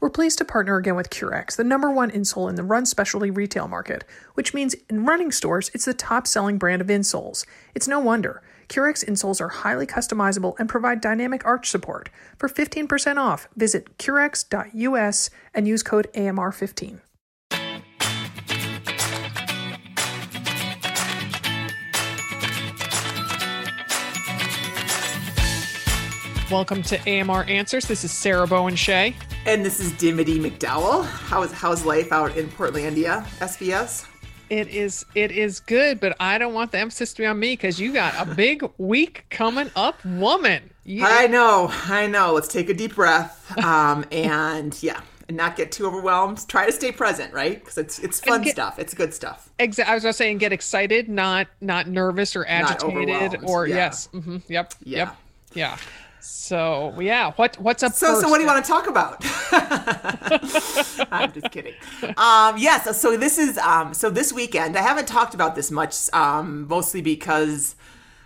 We're pleased to partner again with Currex, the number one insole in the run specialty retail market, which means in running stores, it's the top selling brand of insoles. It's no wonder. Currex insoles are highly customizable and provide dynamic arch support. For 15% off, visit currex.us and use code AMR15. Welcome to AMR Answers. This is Sarah Bowen Shea. And this is Dimity McDowell. How's how's life out in Portlandia, SBS? It is it is good, but I don't want the emphasis to be on me because you got a big week coming up, woman. You... I know, I know. Let's take a deep breath, um, and yeah, and not get too overwhelmed. Try to stay present, right? Because it's it's fun get, stuff. It's good stuff. Exactly. I was going to say, get excited, not not nervous or agitated, or yeah. yes, mm-hmm, yep, yeah. yep, yeah. So yeah, what what's up? So first? so what do you want to talk about? I'm just kidding. Um, yes. Yeah, so, so, this is um, so this weekend. I haven't talked about this much, um, mostly because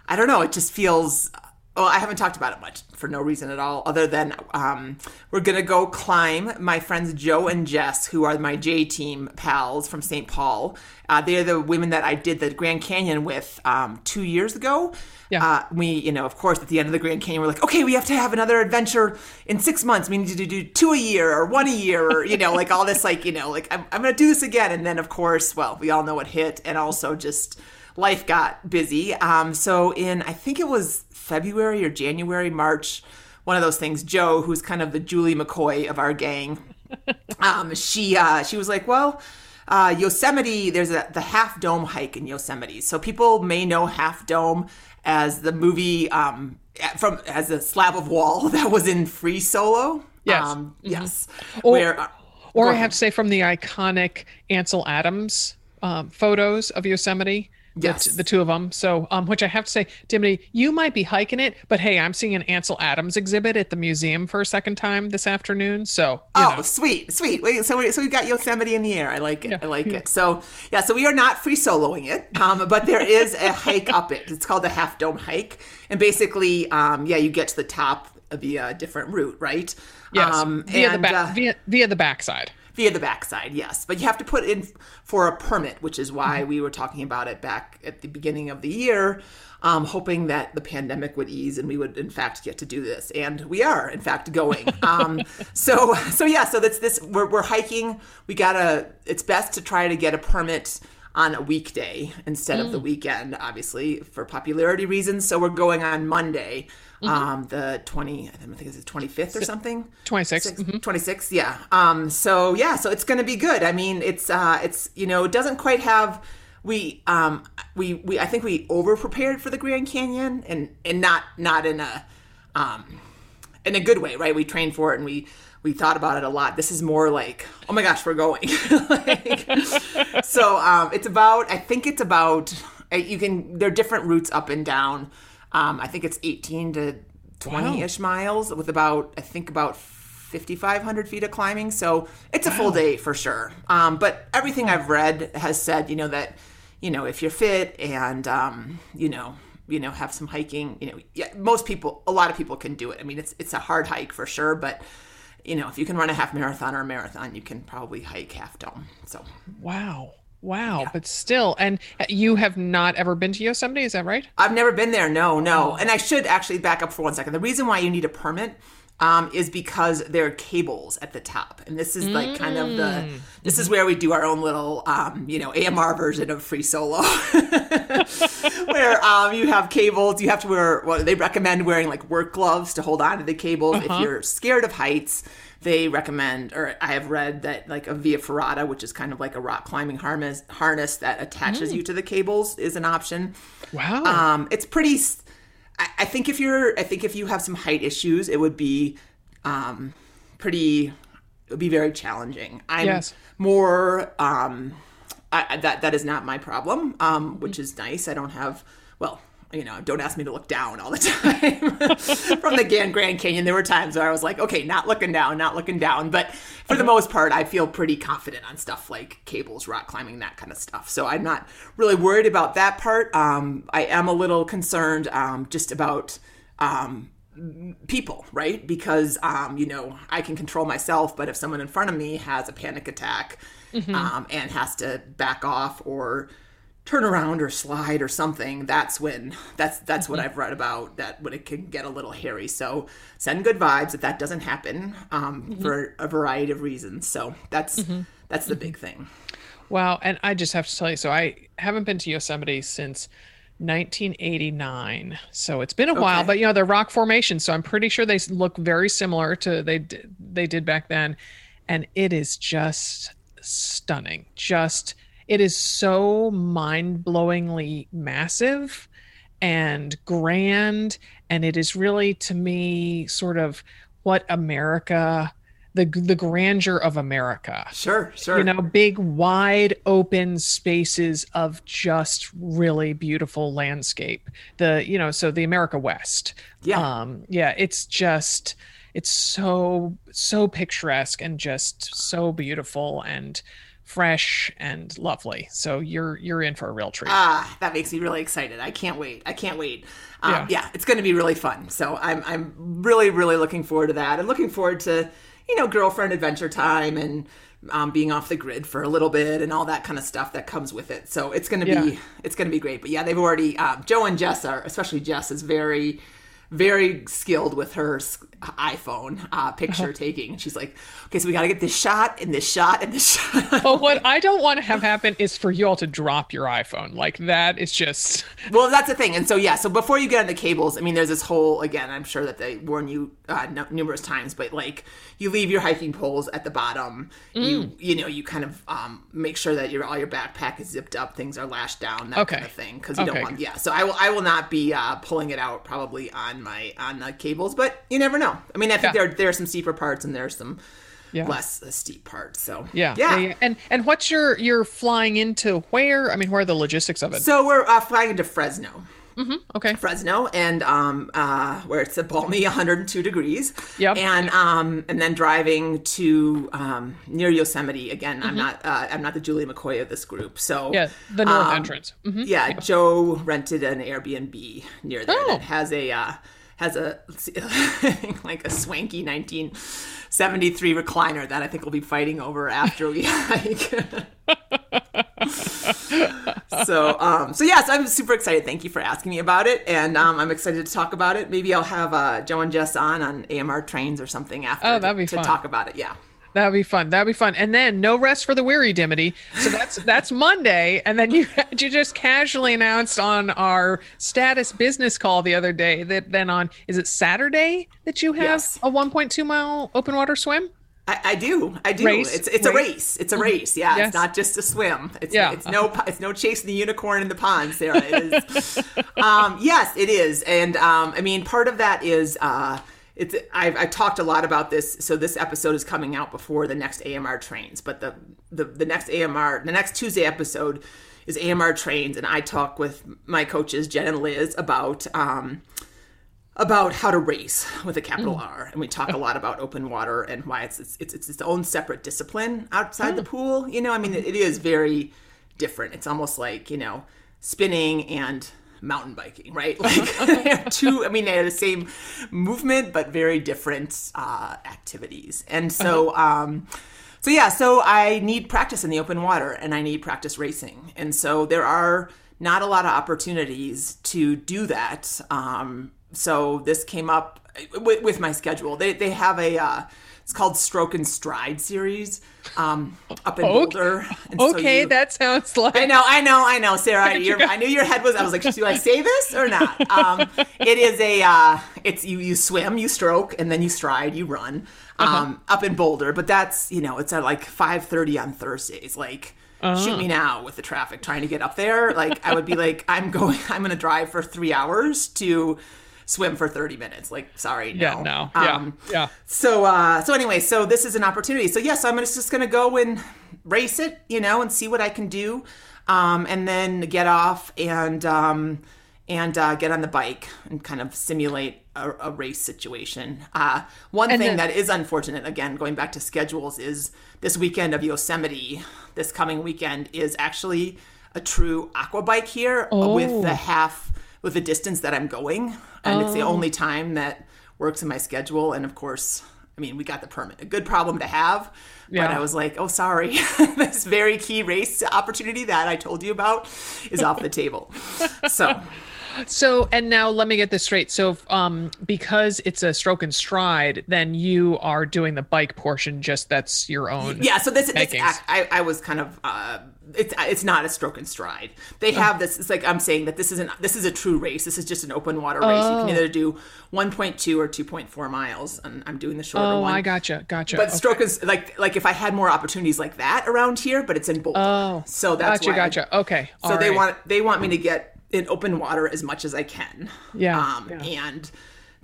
I don't know. It just feels. Well, I haven't talked about it much for no reason at all, other than um, we're gonna go climb. My friends Joe and Jess, who are my J Team pals from St. Paul, uh, they're the women that I did the Grand Canyon with um, two years ago. Yeah. Uh, we, you know, of course, at the end of the Grand Canyon, we're like, okay, we have to have another adventure in six months. We need to do two a year or one a year or, you know, like all this, like, you know, like I'm, I'm going to do this again. And then, of course, well, we all know what hit. And also just life got busy. Um, so in, I think it was February or January, March, one of those things, Joe, who's kind of the Julie McCoy of our gang, um, she, uh, she was like, well, uh, Yosemite, there's a, the Half Dome hike in Yosemite. So people may know Half Dome as the movie um, from as a slab of wall that was in Free Solo. Yes, um, mm-hmm. yes. Or, Where, uh, or I have to say from the iconic Ansel Adams um, photos of Yosemite. Yes. The, the, two of them. So, um, which I have to say, Dimity, you might be hiking it, but hey, I'm seeing an Ansel Adams exhibit at the museum for a second time this afternoon. So, oh, know. sweet, sweet. Wait, so we, so we got Yosemite in the air. I like it. Yeah. I like it. So, yeah, so we are not free soloing it, um, but there is a hike up it. It's called the Half Dome Hike, and basically, um, yeah, you get to the top via a different route, right? Yes, um, via and, the back, uh, via via the backside via the backside, yes. But you have to put in for a permit, which is why mm-hmm. we were talking about it back at the beginning of the year, um, hoping that the pandemic would ease and we would, in fact, get to do this. And we are, in fact, going. um, so, so yeah, so that's this. We're, we're hiking. We gotta. It's best to try to get a permit on a weekday instead mm. of the mm. weekend, obviously for popularity reasons. So we're going on Monday. Mm-hmm. Um, the 20, I think it's the 25th or something. 26. Mm-hmm. 26, yeah. Um, so yeah, so it's going to be good. I mean, it's, uh, it's, you know, it doesn't quite have, we, um, we, we, I think we over prepared for the Grand Canyon and, and not, not in a, um, in a good way, right? We trained for it and we, we thought about it a lot. This is more like, oh my gosh, we're going. like, so um, it's about, I think it's about, you can, there are different routes up and down. Um, I think it's 18 to 20 ish wow. miles with about, I think about 5,500 feet of climbing. So it's a wow. full day for sure. Um, but everything I've read has said, you know, that, you know, if you're fit and, um, you know, you know, have some hiking, you know, yeah, most people, a lot of people can do it. I mean, it's, it's a hard hike for sure, but you know, if you can run a half marathon or a marathon, you can probably hike half dome. So, wow. Wow, yeah. but still, and you have not ever been to Yosemite, is that right? I've never been there. No, no. Oh. And I should actually back up for one second. The reason why you need a permit um, is because there are cables at the top, and this is like mm. kind of the mm. this is where we do our own little um, you know AMR version of free solo, where um, you have cables. You have to wear. Well, they recommend wearing like work gloves to hold on to the cables uh-huh. if you're scared of heights they recommend, or I have read that like a via ferrata, which is kind of like a rock climbing harness harness that attaches mm. you to the cables, is an option. Wow. Um, it's pretty. I, I, think if you're, I think if you have some height issues, it would be, um, pretty. It would be very challenging. I'm yes. more. Um, I, that that is not my problem, um, which is nice. I don't have well you know, don't ask me to look down all the time. From the Grand Canyon, there were times where I was like, okay, not looking down, not looking down. But for the most part, I feel pretty confident on stuff like cables, rock climbing, that kind of stuff. So I'm not really worried about that part. Um, I am a little concerned um, just about um, people, right? Because um, you know I can control myself, but if someone in front of me has a panic attack um, and has to back off or turn around or slide or something, that's when that's that's what mm-hmm. I've read about that when it can get a little hairy. So send good vibes if that doesn't happen um, mm-hmm. for a variety of reasons. So that's mm-hmm. that's the big thing. Wow. And I just have to tell you, so I haven't been to Yosemite since 1989. So it's been a while, but you know, they're rock formations. So I'm pretty sure they look very similar to they they did back then. And it is just stunning. Just it is so mind-blowingly massive and grand and it is really to me sort of what America the the grandeur of America Sure, sure. you know big wide open spaces of just really beautiful landscape the you know so the america west Yeah. um yeah it's just it's so so picturesque and just so beautiful and fresh and lovely so you're you're in for a real treat Ah, that makes me really excited. I can't wait. I can't wait. Um, Yeah. yeah. it's going to be really fun. So I'm I'm really really looking forward to that, and looking forward to you know girlfriend adventure time and um, being off the grid for a little bit and all that kind of stuff that comes with it. So it's going to be it's going to be great. But yeah, they've already um, Joe and Jess are especially Jess is very very skilled with her iPhone uh, picture Uh-huh. taking. She's like, okay, so we got to get this shot and this shot and this shot. but what i don't want to have happen is for you all to drop your iphone like that is just Well, that's the thing. And so, yeah, so before you get on the cables, I mean, there's this whole, again, I'm sure that they warn you uh, n- numerous times, but like you leave your hiking poles at the bottom. You, you know, you kind of um, make sure that your all your backpack is zipped up, things are lashed down, that Okay. kind of thing. Cause you Okay. don't want, yeah. So I will, I will not be uh, pulling it out probably on my, on the cables, but you never know. I mean, I think Yeah. there, there are some steeper parts and there's some Yeah. less uh, steep parts. So, yeah, Yeah. and and what's your you're flying into where i mean where are the logistics of it So we're uh, flying into Fresno. okay Fresno, and um, uh, where it's a balmy 102 degrees. Yep. And um, and then driving to um, near Yosemite again. I'm not uh, I'm not the Julie McCoy of this group. So Mm-hmm. yeah the north um, entrance Mhm. Yeah, Joe rented an Airbnb near there Oh. that has a uh, has a like a swanky 1973 recliner that I think we'll be fighting over after we hike. so um so yes i'm super excited. Thank you for asking me about it. And um, i'm excited to talk about it. Maybe i'll have uh, joe and jess on on amr trains or something after Oh, to- be to, fun. talk about it. Yeah That'd be fun. That'd be fun. And then no rest for the weary, Dimity. So that's that's Monday. And then you you just casually announced on our status business call the other day that then on is it Saturday that you have Yes. a 1.2 mile open water swim? I, I do. I do. Race? It's it's a Race? race. It's a race. Yeah, Yes. it's not just a swim. It's Yeah. it's no it's no chasing the unicorn in the pond, Sarah. It is. um, yes, it is. And um, I mean, part of that is uh, it's I've, I've talked a lot about this. So this episode is coming out before the next AMR trains, but the the the next AMR the next Tuesday episode is AMR trains, and I talk with my coaches Jen and Liz about. Um, about how to race with a capital R, and we talk a lot about open water and why it's it's it's, it's own separate discipline outside the pool. You know, I mean, it, it is very different. It's almost like you know, spinning and mountain biking, right? Like they're two. I mean, they have the same movement, but very different uh, activities. And so, um, so yeah, so I need practice in the open water, and I need practice racing. And so there are not a lot of opportunities to do that. Um, so this came up with, with my schedule. They they have a uh, it's called Stroke and Stride series um, up in Boulder. And so Okay, you- that sounds like I know, I know, I know, Sarah. I knew your head was. I was like, do I say this or not? Um, it is a. Uh, it's you. You swim, you stroke, and then you stride, you run um, up in Boulder. But that's you know, it's at like five thirty on Thursdays. Like, shoot me now with the traffic trying to get up there. Like, I would be like, I'm going. I'm going to drive for three hours to swim for 30 minutes like sorry no yeah, no. Yeah. Um, yeah. so uh so anyway, so this is an opportunity. So yes, I'm just gonna go and race it, you know, and see what I can do. Um and then get off and um and uh, get on the bike and kind of simulate a, a race situation. Uh, one And thing then- that is unfortunate, again, going back to schedules, is this weekend of Yosemite, this coming weekend, is actually a true aqua bike here Oh. with the half, with the distance that I'm going. And it's the oh. only time that works in my schedule. And of course, I mean, we got the permit, a good problem to have. Yeah. But I was like, oh, sorry, this very key race opportunity that I told you about is off the table. So So, and now let me get this straight. So, um, because it's a stroke and stride, then you are doing the bike portion. Just that's your own. yeah, so this, this I, I was kind of uh, it's it's not a stroke and stride. They have this. It's like I'm saying that this isn't this is a true race. This is just an open water race. You can either do 1.2 or 2.4 miles, and I'm doing the shorter Oh, one. I gotcha, gotcha. But Okay. stroke is like like if I had more opportunities like that around here, but it's in Boulder. Oh, so that's gotcha, why. gotcha. Okay. So all they right. want they want me to get in open water as much as I can. Yeah, Um, yeah. and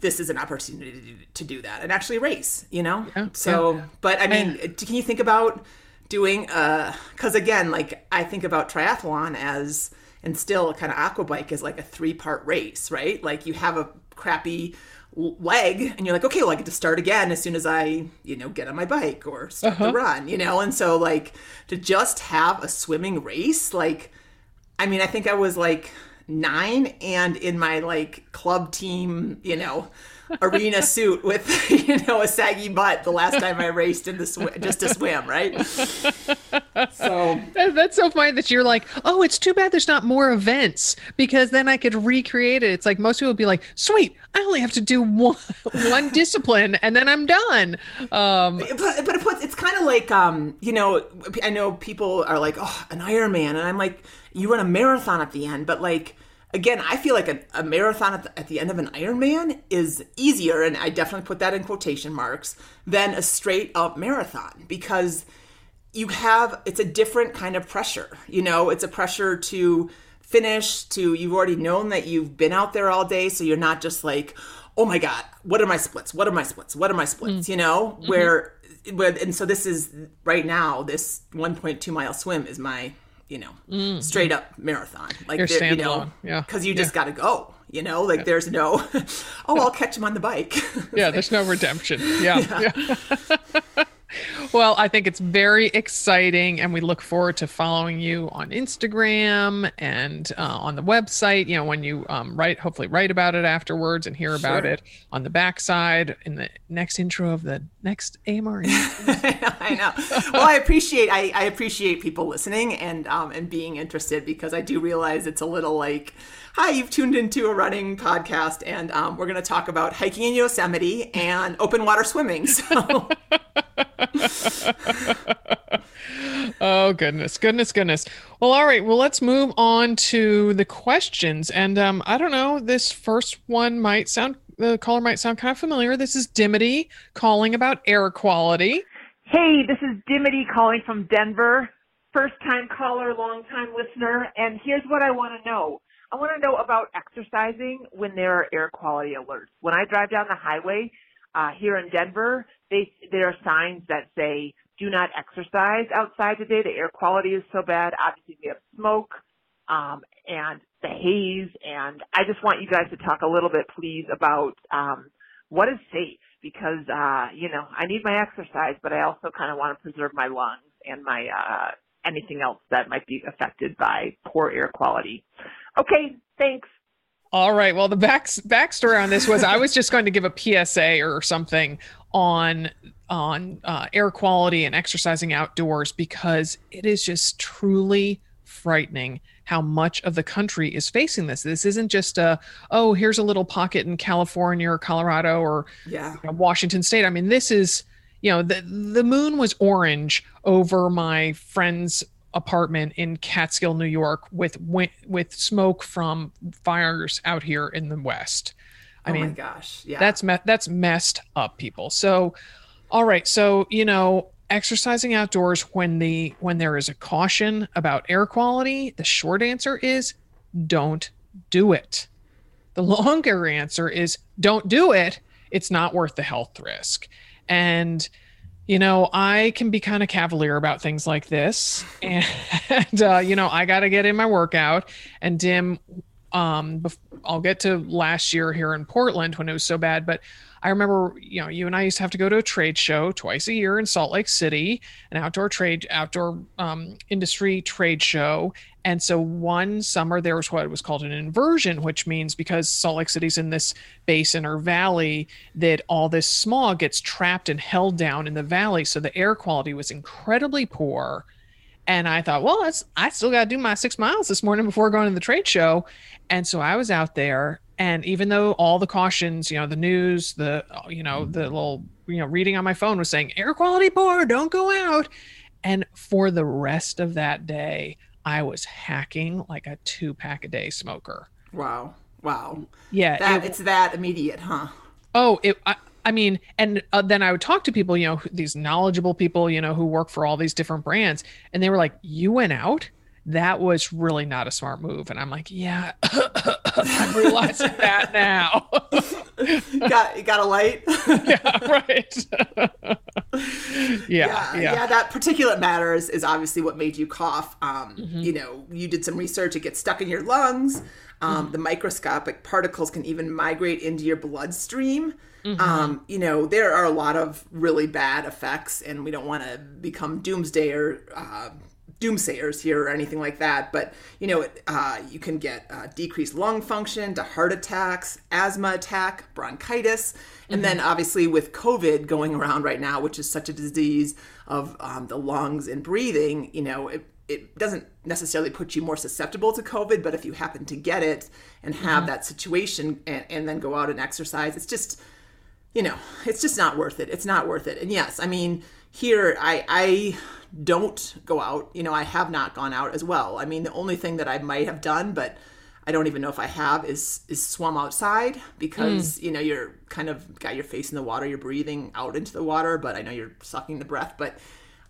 this is an opportunity to do, that and actually race. You know. Yeah, So, yeah. but I mean, can you think about doing? uh Because again, like I think about triathlon as and still kind of aqua bike as like a three part race, right? Like you have a crappy leg and you're like okay well i get to start again as soon as i you know get on my bike or start Uh-huh. the run you know and so like to just have a swimming race like I mean, I think I was like nine and in my like club team, you know, arena suit with, you know, a saggy butt the last time I raced in the sw- just to swim, right? So, That's so funny that you're like, oh, it's too bad there's not more events because then I could recreate it. It's like most people would be like, sweet, I only have to do one one discipline and then I'm done. Um, but, but it puts, it's kind of like, um, you know, I know people are like, oh, an Ironman. And I'm like, you run a marathon at the end, but like, again, I feel like a, a marathon at the, at the end of an Ironman is easier, and I definitely put that in quotation marks, than a straight up marathon because you have, it's a different kind of pressure. You know, it's a pressure to finish, to, you've already known that you've been out there all day, so you're not just like, oh my God, what are my splits? What are my splits? What are my splits? Mm. You know, mm-hmm. where, where, and so this is right now, this 1.2 mile swim is my, you know, mm. straight up marathon. Like, there- you know, yeah. because you just got to go. You know, like there's no, oh, I'll catch him on the bike. yeah, there's no redemption. Yeah. yeah. well, I think it's very exciting, and we look forward to following you on Instagram and uh, on the website. You know, when you um, write, hopefully write about it afterwards and hear about Sure. it on the backside in the next intro of the next AMR. I know. Well, I appreciate I, I appreciate people listening and um and being interested because I do realize it's a little like, hi, you've tuned into a running podcast and um, we're going to talk about hiking in Yosemite and open water swimming. So Oh goodness, goodness, goodness. Well, all right. Well, let's move on to the questions. And um, I don't know. This first one might sound the caller might sound kind of familiar. This is Dimity calling about air quality. Hey, this is Dimity calling from Denver. First time caller, long time listener. And here's what I want to know. I want to know about exercising when there are air quality alerts. When I drive down the highway uh, here in Denver, they, there are signs that say, do not exercise outside today. The air quality is so bad. Obviously, we have smoke um, and the haze. And I just want you guys to talk a little bit, please, about um, what is safe because uh you know i need my exercise but i also kind of want to preserve my lungs and my uh anything else that might be affected by poor air quality okay thanks All right. Well, the back backstory on this was I was just going to give a PSA or something on on uh, air quality and exercising outdoors because it is just truly frightening how much of the country is facing this. This isn't just a oh here's a little pocket in California or Colorado or yeah, you know, Washington State. I mean, this is, you know, the the moon was orange over my friend's apartment in Catskill, New York, with with smoke from fires out here in the West. I oh mean, my gosh, yeah, that's me- that's messed up, people. So, all right, so you know, exercising outdoors when the when there is a caution about air quality, the short answer is don't do it. The longer answer is don't do it. It's not worth the health risk. And you know, I can be kind of cavalier about things like this, and, uh, you know, I got to get in my workout. And Dim, um, I'll get to last year here in Portland when it was so bad, but I remember, you know, you and I used to have to go to a trade show twice a year in Salt Lake City, an outdoor trade, outdoor um, industry trade show, And so one summer there was what was called an inversion, which means because Salt Lake City's in this basin or valley, that all this smog gets trapped and held down in the valley. So the air quality was incredibly poor. And I thought, well, I still got to do my six miles this morning before going to the trade show. And so I was out there. And even though all the cautions, you know, the news, the, you know, the mm-hmm. little, you know, reading on my phone was saying air quality poor, don't go out. And for the rest of that day, I was hacking like a two pack a day smoker. Wow. Wow. Yeah. That, it, it's that immediate, huh? Oh, it, I, I mean, and uh, then I would talk to people, you know, these knowledgeable people, you know, who work for all these different brands, and they were like, "You went out? That was really not a smart move." And I'm like, "Yeah, I'm realizing that now." got got a light. yeah, right. yeah, yeah, yeah, yeah. That particulate matter is, is obviously what made you cough. Um, mm-hmm. You know, you did some research; it gets stuck in your lungs. Um, mm-hmm. The microscopic particles can even migrate into your bloodstream. Mm-hmm. Um, you know, there are a lot of really bad effects, and we don't want to become doomsdayer. Uh, doomsayers here or anything like that, but you know, uh, you can get uh, decreased lung function to heart attacks, asthma attack, bronchitis, and mm-hmm. then obviously with COVID going around right now, which is such a disease of um, the lungs and breathing, you know, it, it doesn't necessarily put you more susceptible to COVID, but if you happen to get it and have mm-hmm. that situation and, and then go out and exercise, it's just, you know, it's just not worth it. It's not worth it. And yes, I mean, here I, I don't go out. You know, I have not gone out as well. I mean, the only thing that I might have done, but I don't even know if I have, is is swum outside because mm. you know you're kind of got your face in the water, you're breathing out into the water, but I know you're sucking the breath, but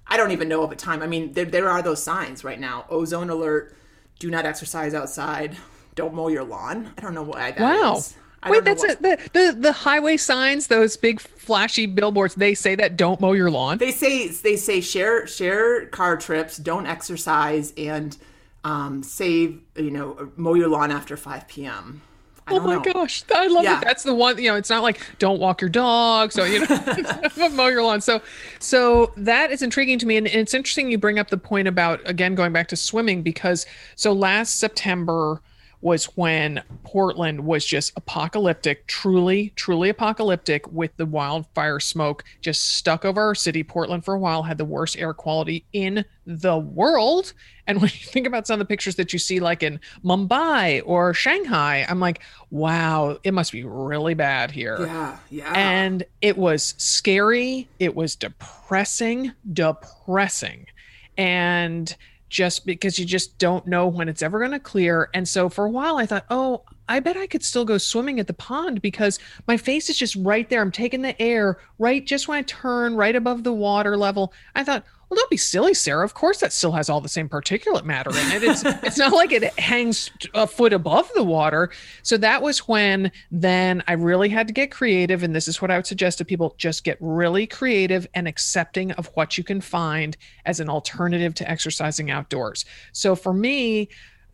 I don't even know of a time. I mean, there, there are those signs right now ozone alert, do not exercise outside, don't mow your lawn. I don't know why that wow. Is. Wait, that's what... The, the the highway signs, those big flashy billboards. They say that don't mow your lawn. They say they say share share car trips, don't exercise, and um, save you know mow your lawn after five p.m oh my know. gosh, I love yeah. it. That's the one. You know, it's not like don't walk your dog, so you know, mow your lawn. So, so that is intriguing to me, and, and it's interesting you bring up the point about again going back to swimming because so last September was when Portland was just apocalyptic, truly, truly apocalyptic with the wildfire smoke just stuck over our city. Portland for a while had the worst air quality in the world. And when you think about some of the pictures that you see, like in Mumbai or Shanghai, I'm like, wow, it must be really bad here. Yeah, yeah. And it was scary. It was depressing, depressing. And just because you just don't know when it's ever going to clear. And so for a while, I thought, oh, I bet I could still go swimming at the pond because my face is just right there. I'm taking the air right just when I turn right above the water level. I thought, well, don't be silly, Sarah. Of course, that still has all the same particulate matter in it. It's it's not like it hangs a foot above the water. So that was when then I really had to get creative, and this is what I would suggest to people: just get really creative and accepting of what you can find as an alternative to exercising outdoors. So for me,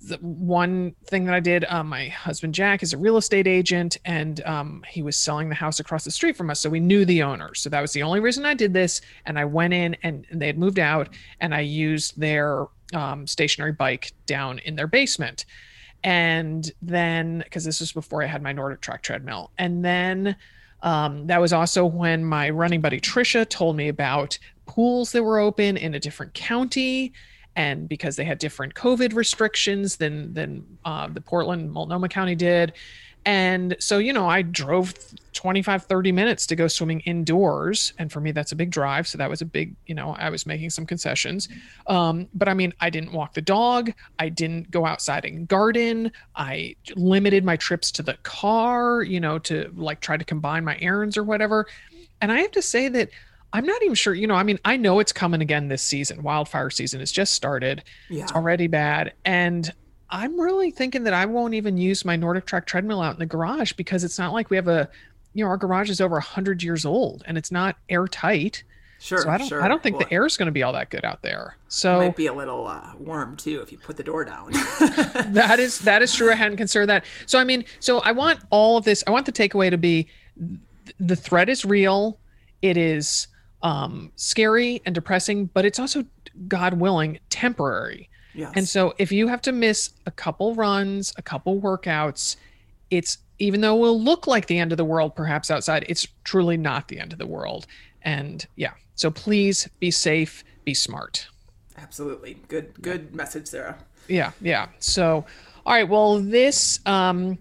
the one thing that I did, um, my husband Jack is a real estate agent, and um, he was selling the house across the street from us, so we knew the owner. So that was the only reason I did this. And I went in, and, they had moved out, and I used their um, stationary bike down in their basement. And then, because this was before I had my Nordic Track treadmill, and then um, that was also when my running buddy Trisha told me about pools that were open in a different county and because they had different COVID restrictions than than uh, the Portland Multnomah County did. And so, you know, I drove 25, 30 minutes to go swimming indoors. And for me, that's a big drive. So that was a big, you know, I was making some concessions. Um, but I mean, I didn't walk the dog. I didn't go outside and garden. I limited my trips to the car, you know, to like try to combine my errands or whatever. And I have to say that I'm not even sure, you know, I mean, I know it's coming again this season. Wildfire season has just started. Yeah. It's already bad. And I'm really thinking that I won't even use my NordicTrack treadmill out in the garage because it's not like we have a, you know, our garage is over 100 years old and it's not airtight. Sure, so I don't, sure. I don't think well, the air is going to be all that good out there. So it might be a little uh, warm too if you put the door down. that is that is true. I hadn't considered that. So I mean, so I want all of this. I want the takeaway to be the threat is real. It is um, scary and depressing, but it's also, God willing, temporary. Yes. And so if you have to miss a couple runs, a couple workouts, it's even though it will look like the end of the world perhaps outside, it's truly not the end of the world. And yeah, so please be safe, be smart. Absolutely. Good good message, Sarah. Yeah, yeah. So all right, well this um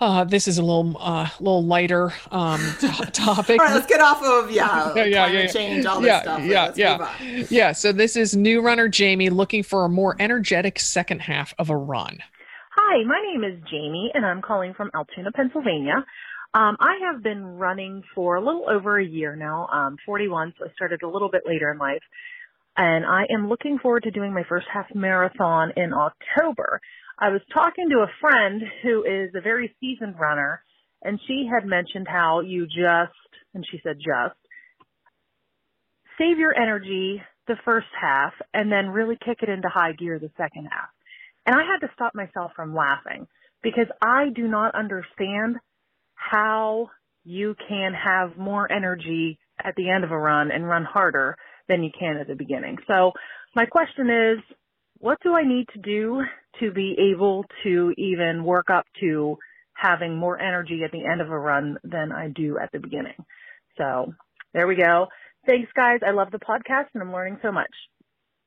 uh, this is a little uh, little lighter um, t- topic. All right, let's get off of yeah, Yeah, yeah, yeah. change, all this yeah, stuff. yeah, Let's yeah, move on. yeah. So this is new runner Jamie looking for a more energetic second half of a run. Hi, my name is Jamie, and I'm calling from Altoona, Pennsylvania. Um, I have been running for a little over a year now. I'm 41, so I started a little bit later in life. And I am looking forward to doing my first half marathon in October. I was talking to a friend who is a very seasoned runner, and she had mentioned how you just, and she said just, save your energy the first half and then really kick it into high gear the second half. And I had to stop myself from laughing because I do not understand how you can have more energy at the end of a run and run harder than you can at the beginning. So my question is, what do I need to do to be able to even work up to having more energy at the end of a run than I do at the beginning? So there we go. Thanks guys. I love the podcast and I'm learning so much.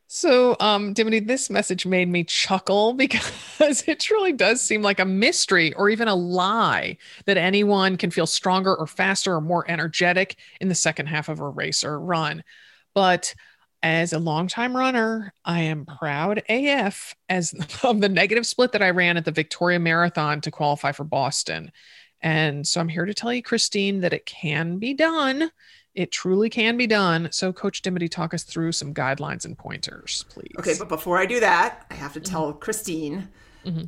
So, um, Dimity, this message made me chuckle because it truly does seem like a mystery or even a lie that anyone can feel stronger or faster or more energetic in the second half of a race or run. But as a longtime runner, I am proud AF as of the negative split that I ran at the Victoria Marathon to qualify for Boston. And so I'm here to tell you, Christine, that it can be done. It truly can be done. So, Coach Dimity, talk us through some guidelines and pointers, please. Okay, but before I do that, I have to Mm-hmm. tell Christine,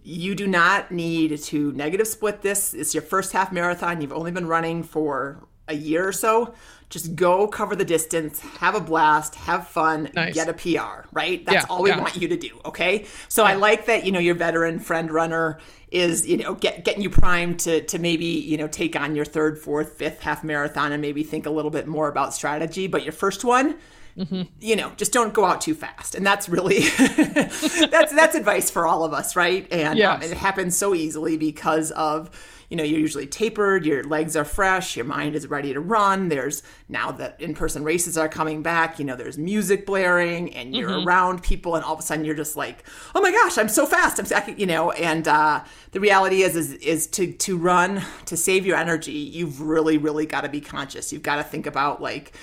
you do not need to negative split this. It's your first half marathon. You've only been running for a year or so. Just go cover the distance, have a blast, have fun, Nice. get a PR, right? That's Yeah, all we yeah. want you to do, okay? So I like that, you know, your veteran friend runner is, you know, get, getting you primed to to maybe, you know, take on your third, fourth, fifth half marathon and maybe think a little bit more about strategy, but your first one, you know, just don't go out too fast. And that's really that's that's advice for all of us, right? And um, Yes. it happens so easily because of you know you're usually tapered, your legs are fresh, your mind is ready to run. There's now that in-person races are coming back, you know, there's music blaring, and you're around people, and all of a sudden you're just like, oh my gosh, I'm so fast, I'm, can-" you know. And uh, the reality is, is, is to to run to save your energy, you've really, really got to be conscious. You've got to think about like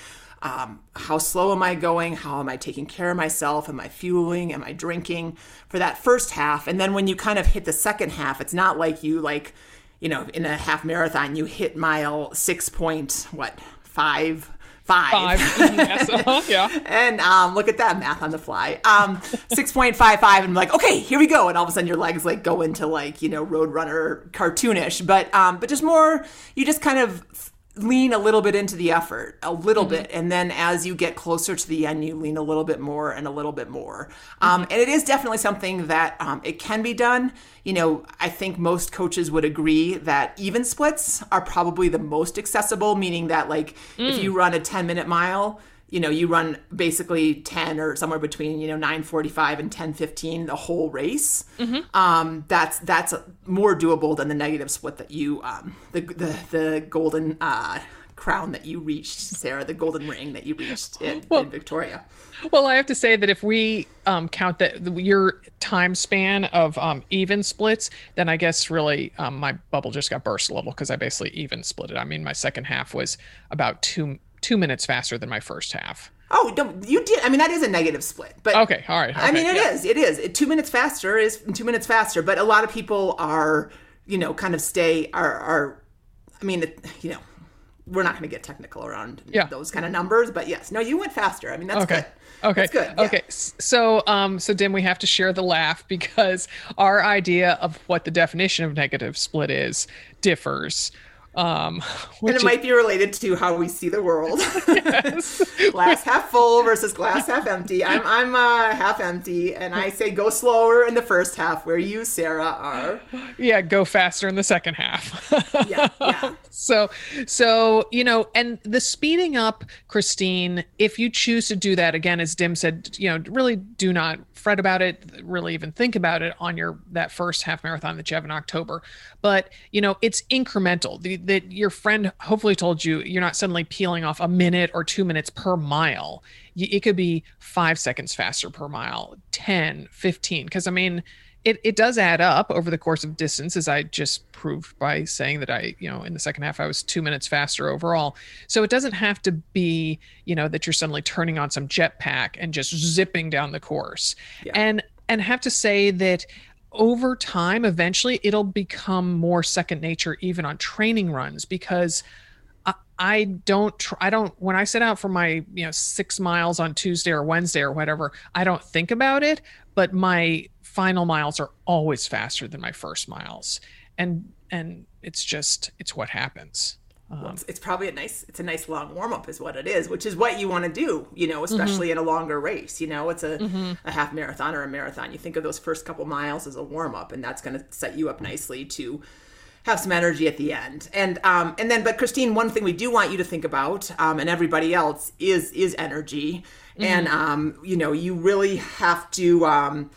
um, how slow am I going? How am I taking care of myself? Am I fueling? Am I drinking for that first half? And then when you kind of hit the second half, it's not like you like, you know, in a half marathon, you hit mile six point what five Five. yes, uh-huh, yeah. and um, look at that math on the fly. Um, six point five five, and I'm like, okay, here we go. And all of a sudden, your legs like go into like you know Roadrunner cartoonish, but um, but just more. You just kind of lean a little bit into the effort, a little bit, and then as you get closer to the end, you lean a little bit more and a little bit more. Um, and it is definitely something that um, it can be done. You know, I think most coaches would agree that even splits are probably the most accessible, meaning that like if you run a 10 minute mile, you know, you run basically 10 or somewhere between, you know, 945 and 1015 the whole race. Um, that's that's more doable than the negative split that you um the the, the golden uh crown that you reached, Sarah, the golden ring that you reached in, in Victoria. Well, I have to say that if we um, count that your time span of um, even splits, then I guess really um, my bubble just got burst a little because I basically even split it. I mean, my second half was about two two minutes faster than my first half. Oh, you did. I mean, that is a negative split, but Okay, all right. I mean, okay, it yeah. is. It is. Two minutes faster is two minutes faster, but a lot of people are, you know, kind of stay are are. I mean, it, you know, we're not going to get technical around Yeah. those kind of numbers, but yes, no, you went faster. I mean, that's Okay. good. Okay. That's good. yeah. Okay. So, um, so Dim, we have to share the laugh because our idea of what the definition of negative split is differs. Um, and it might be related to how we see the world. glass half full versus glass half empty. I'm I'm uh, half empty, and I say go slower in the first half, where you, Sarah, are. Yeah, go faster in the second half. yeah, yeah. So, so you know, and the speeding up, Christine. If you choose to do that again, as Dim said, you know, really do not fret about it. Really even think about it on your that first half marathon that you have in October. But you know, it's incremental. The, that your friend hopefully told you you're not suddenly peeling off a minute or two minutes per mile. It could be five seconds faster per mile, 10, 15. Because I mean, it, it does add up over the course of distance, as I just proved by saying that I, you know, in the second half, I was two minutes faster overall. So it doesn't have to be, you know, that you're suddenly turning on some jetpack and just zipping down the course. Yeah. And and have to say that over time eventually it'll become more second nature even on training runs because I, I don't tr- I don't when I set out for my you know 6 miles on Tuesday or Wednesday or whatever I don't think about it but my final miles are always faster than my first miles. And and it's just it's what happens well, it's, it's, probably a nice it's a nice long warm up is what it is which is what you want to do you know especially mm-hmm. in a longer race you know it's a, mm-hmm. a half marathon or a marathon you think of those first couple miles as a warm up and that's going to set you up nicely to have some energy at the end and um and then but christine one thing we do want you to think about um and everybody else is is energy mm-hmm. and um you know you really have to um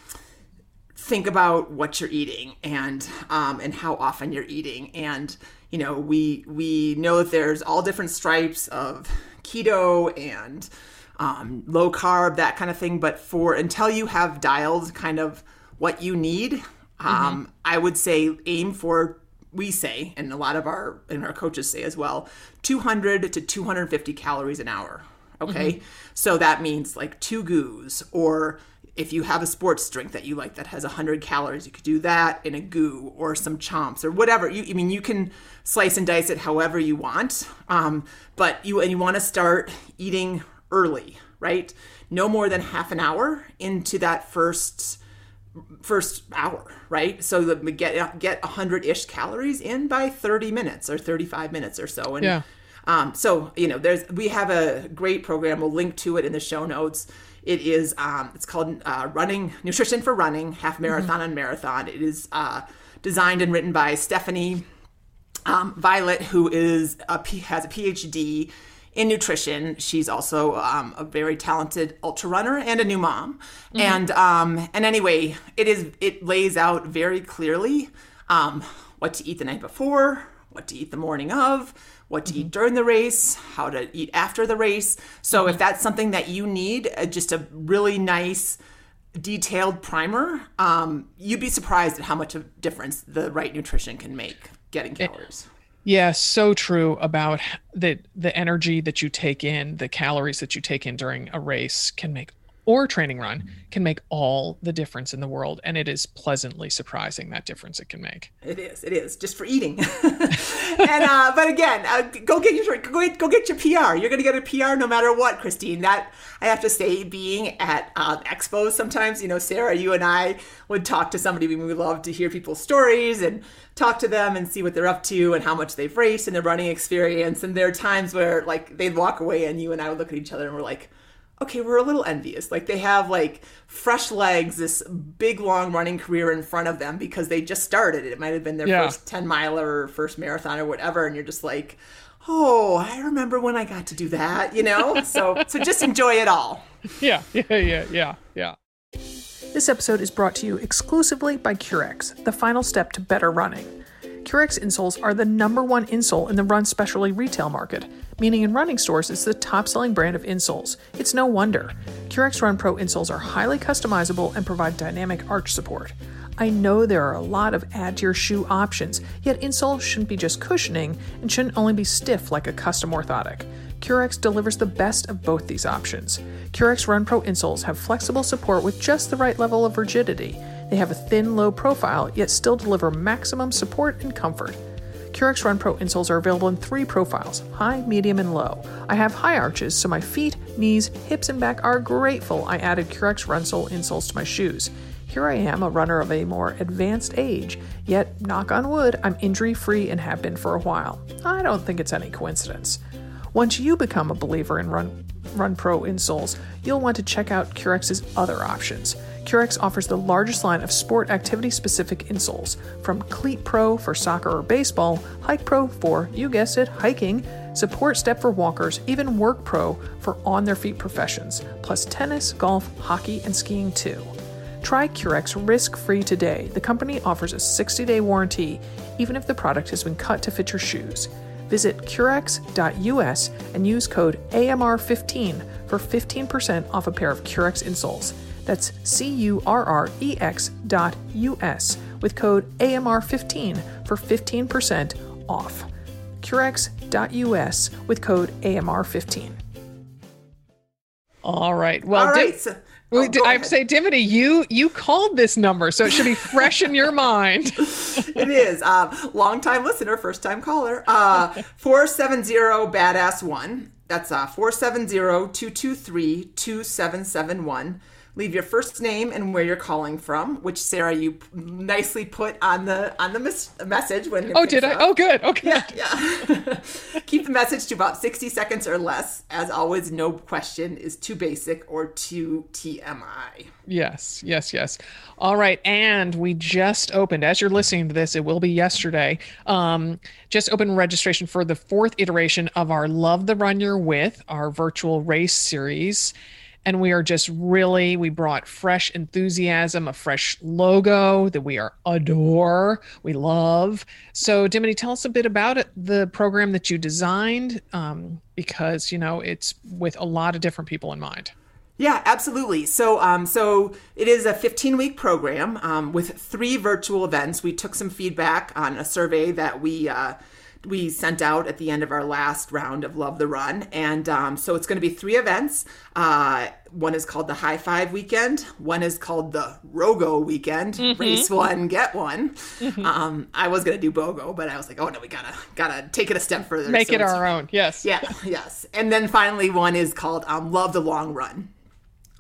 think about what you're eating and um and how often you're eating and you know we we know that there's all different stripes of keto and um, low carb that kind of thing but for until you have dialed kind of what you need um, mm-hmm. i would say aim for we say and a lot of our and our coaches say as well 200 to 250 calories an hour okay mm-hmm. so that means like two goos or if you have a sports drink that you like that has 100 calories you could do that in a goo or some chomps or whatever. You i mean you can slice and dice it however you want um, but you and you want to start eating early right? No more than half an hour into that first first hour right? So that we get get 100-ish calories in by 30 minutes or 35 minutes or so. And yeah. um, so you know there's we have a great program we'll link to it in the show notes it is um, it's called uh, Running Nutrition for Running Half. Marathon mm-hmm. and Marathon. It is uh, designed and written by Stephanie um, Violett, who is a, has a PhD in nutrition. She's also um, a very talented ultra runner and a new mom. Mm-hmm. And um, and anyway, it is it lays out very clearly um, what to eat the night before, what to eat the morning of, what to mm-hmm. eat during the race, how to eat after the race. So mm-hmm. if that's something that you need, uh, just a really nice detailed primer, um, you'd be surprised at how much of difference the right nutrition can make getting calories. Yeah, so true about the the energy that you take in, the calories that you take in during a race can make or training run can make all the difference in the world. And it is pleasantly surprising that difference it can make. It is it is just for eating. And uh, but again uh, go get your go get, go get your pr you're gonna get a pr no matter what christine. That i have to say being at uh, expos sometimes you know sarah you and i would talk to somebody we love to hear people's stories and talk to them and see what they're up to and how much they've raced and their running experience. And there are times where like they'd walk away and you and i would look at each other and we're like okay, we're a little envious. Like they have like fresh legs, this big long running career in front of them because they just started. It might have been their yeah. first 10 miler or first marathon or whatever. And you're just like, oh, I remember when I got to do that, you know? so so just enjoy it all. Yeah, yeah, yeah, yeah, yeah. This episode is brought to you exclusively by Currex, the final step to better running. Currex insoles are the number one insole in the run specialty retail market, meaning in running stores it's the top selling brand of insoles. It's no wonder. Currex Run Pro insoles are highly customizable and provide dynamic arch support. I know there are a lot of add to your shoe options, yet insoles shouldn't be just cushioning and shouldn't only be stiff like a custom orthotic. Currex delivers the best of both these options. Currex Run Pro insoles have flexible support with just the right level of rigidity. They have a thin, low profile, yet still deliver maximum support and comfort. Currex Run Pro insoles are available in three profiles high, medium, and low. I have high arches, so my feet, knees, hips, and back are grateful I added Currex Run Sole insoles to my shoes. Here I am, a runner of a more advanced age, yet, knock on wood, I'm injury free and have been for a while. I don't think it's any coincidence. Once you become a believer in Run, Run Pro insoles, you'll want to check out Currex's other options. Currex offers the largest line of sport activity specific insoles, from Cleat Pro for soccer or baseball, Hike Pro for, you guessed it, hiking, Support Step for walkers, even Work Pro for on their feet professions, plus tennis, golf, hockey, and skiing too. Try Currex risk free today. The company offers a 60 day warranty, even if the product has been cut to fit your shoes. Visit Currex.us and use code AMR15 for 15% off a pair of Currex insoles. That's C U R R E X dot US with code AMR15 for 15% off. Currex.us with code AMR15. All right. Well, All right. Dim- so- we- oh, I ahead. say, Dimity, you you called this number, so it should be fresh in your mind. it is. Um, long time listener, first time caller. Uh, 470 badass one. That's uh, 470-223-2771. Leave your first name and where you're calling from, which Sarah you nicely put on the on the mes- message when. Oh, did I? up. Oh, good. Okay. Yeah, yeah. Keep the message to about 60 seconds or less. As always, no question is too basic or too TMI. Yes, yes, yes. All right, and we just opened. As you're listening to this, it will be yesterday. Um, just opened registration for the fourth iteration of our Love the Run You're With, our virtual race series. And we are just really, we brought fresh enthusiasm, a fresh logo that we are adore, we love. So, Dimity, tell us a bit about it, the program that you designed, um, because you know it's with a lot of different people in mind. Yeah, absolutely. So, um, so it is a 15 week program um, with three virtual events. We took some feedback on a survey that we uh, we sent out at the end of our last round of Love the Run, and um, so it's going to be three events. Uh, one is called the High Five Weekend. One is called the Rogo Weekend. Mm-hmm. Race one, get one. Um, I was going to do Bogo, but I was like, oh no, we gotta gotta take it a step further. Make So it our own. Yes. yeah, yes. And then finally, one is called um, Love the Long Run.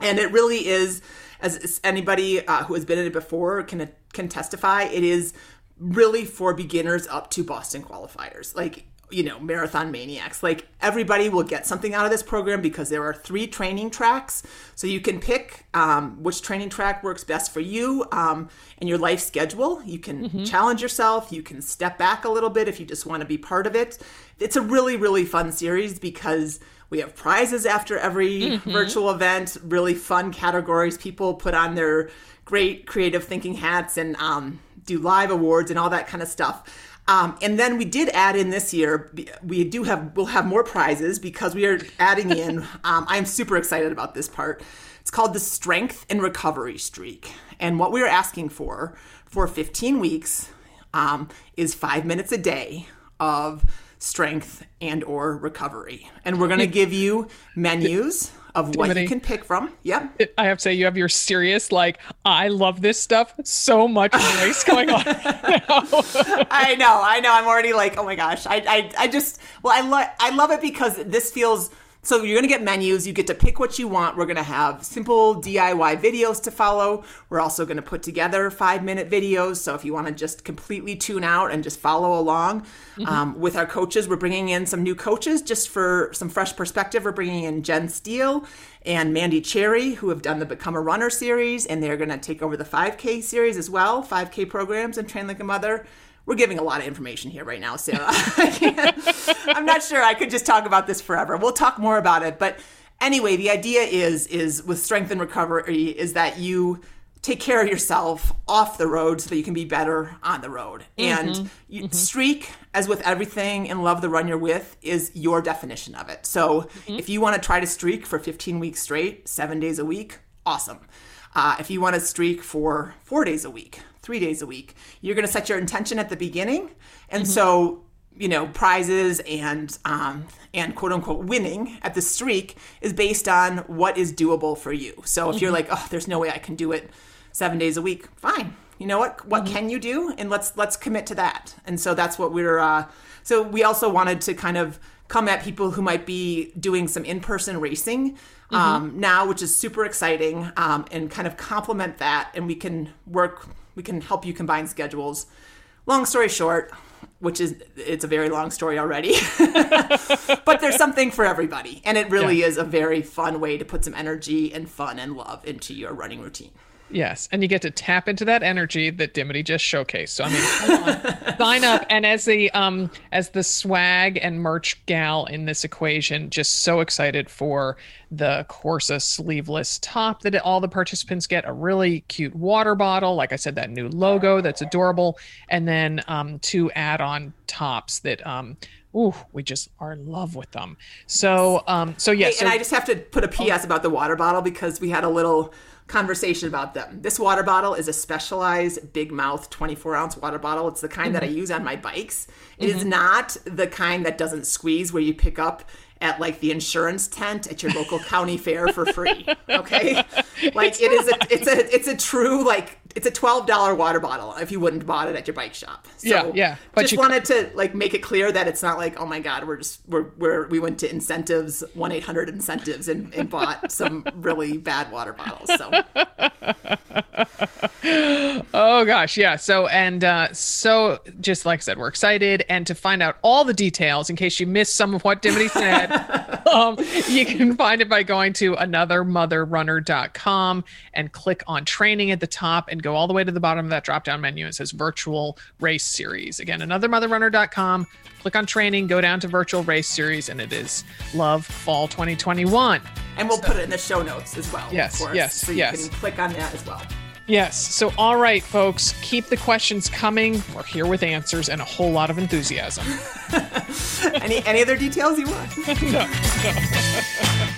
And it really is, as anybody uh, who has been in it before can can testify, it is really for beginners up to Boston qualifiers. Like, you know, marathon maniacs. Like, everybody will get something out of this program because there are three training tracks. So you can pick um, which training track works best for you um, and your life schedule. You can challenge yourself. You can step back a little bit if you just want to be part of it. It's a really, really fun series because we have prizes after every virtual event, really fun categories. People put on their great creative thinking hats and um, do live awards and all that kind of stuff. Um, and then we did add in this year. We do have we'll have more prizes because we are adding in. Um, I'm super excited about this part. It's called the Strength and Recovery Streak, and what we are asking for for 15 weeks um, is five minutes a day of strength and or recovery, and we're going to give you menus of what Dimity. you can pick from. Yep. I have to say, you have your serious, like, I love this stuff so much voice going on. I know, I know. I'm already like, oh my gosh. I, I, I just, well, I love, I love it because this feels. So you're gonna get menus. You get to pick what you want. We're gonna have simple DIY videos to follow. We're also gonna put together five minute videos. So if you want to just completely tune out and just follow along um, with our coaches, we're bringing in some new coaches just for some fresh perspective. We're bringing in Jen Steele and Mandy Cherry, who have done the Become a Runner series, and they're gonna take over the 5K series as well, 5K programs and Train Like a Mother we're giving a lot of information here right now, Sarah. I'm not sure I could just talk about this forever. We'll talk more about it, but anyway, the idea is is with strength and recovery is that you take care of yourself off the road so that you can be better on the road. Mm-hmm. And you, mm-hmm. streak, as with everything in love the run you're with, is your definition of it. So mm-hmm. if you want to try to streak for 15 weeks straight, seven days a week, awesome. Uh, if you want to streak for four days a week, three days a week, you're going to set your intention at the beginning. And so, you know, prizes and, um, and quote unquote winning at the streak is based on what is doable for you. So if you're like, oh, there's no way I can do it seven days a week. Fine. You know what? What can you do? And let's let's commit to that. And so that's what we're. Uh, so we also wanted to kind of come at people who might be doing some in-person racing um, now, which is super exciting, um, and kind of complement that. And we can work. We can help you combine schedules. Long story short, which is it's a very long story already but there's something for everybody and it really Yeah. is a very fun way to put some energy and fun and love into your running routine Yes, and you get to tap into that energy that Dimity just showcased. So I mean, come on, sign up. And as the um as the swag and merch gal in this equation, just so excited for the Corsa sleeveless top that all the participants get. A really cute water bottle, like I said, that new logo that's adorable, and then um two add-on tops that um. Ooh, we just are in love with them. So, um, so yeah. Hey, so, and I just have to put a PS about the water bottle because we had a little conversation about them. This water bottle is a specialized big mouth 24 ounce water bottle. It's the kind that I mm-hmm. use on my bikes. It is mm-hmm. not the kind that doesn't squeeze where you pick up at like the insurance tent at your local county fair for free. Okay, like it is a it's a it's a true like it's a twelve dollar water bottle if you wouldn't have bought it at your bike shop. So Yeah, yeah, but just you- wanted to like make it clear that it's not like oh my god we're just we're, we're we went to incentives one eight hundred incentives and, and bought some really bad water bottles. So Oh gosh, yeah. So and uh, so, just like I said, we're excited, and to find out all the details, in case you missed some of what Dimity said, um, you can find it by going to anothermotherrunner.com and click on training at the top, and go all the way to the bottom of that drop-down menu. It says virtual race series. Again, another anothermotherrunner.com. Click on training, go down to virtual race series, and it is Love Fall 2021. and we'll put it in the show notes as well. Yes, of course, yes, So you yes. can click on that as well. Yes. So, all right, folks, keep the questions coming. We're here with answers and a whole lot of enthusiasm. Any any other details you want? no, no.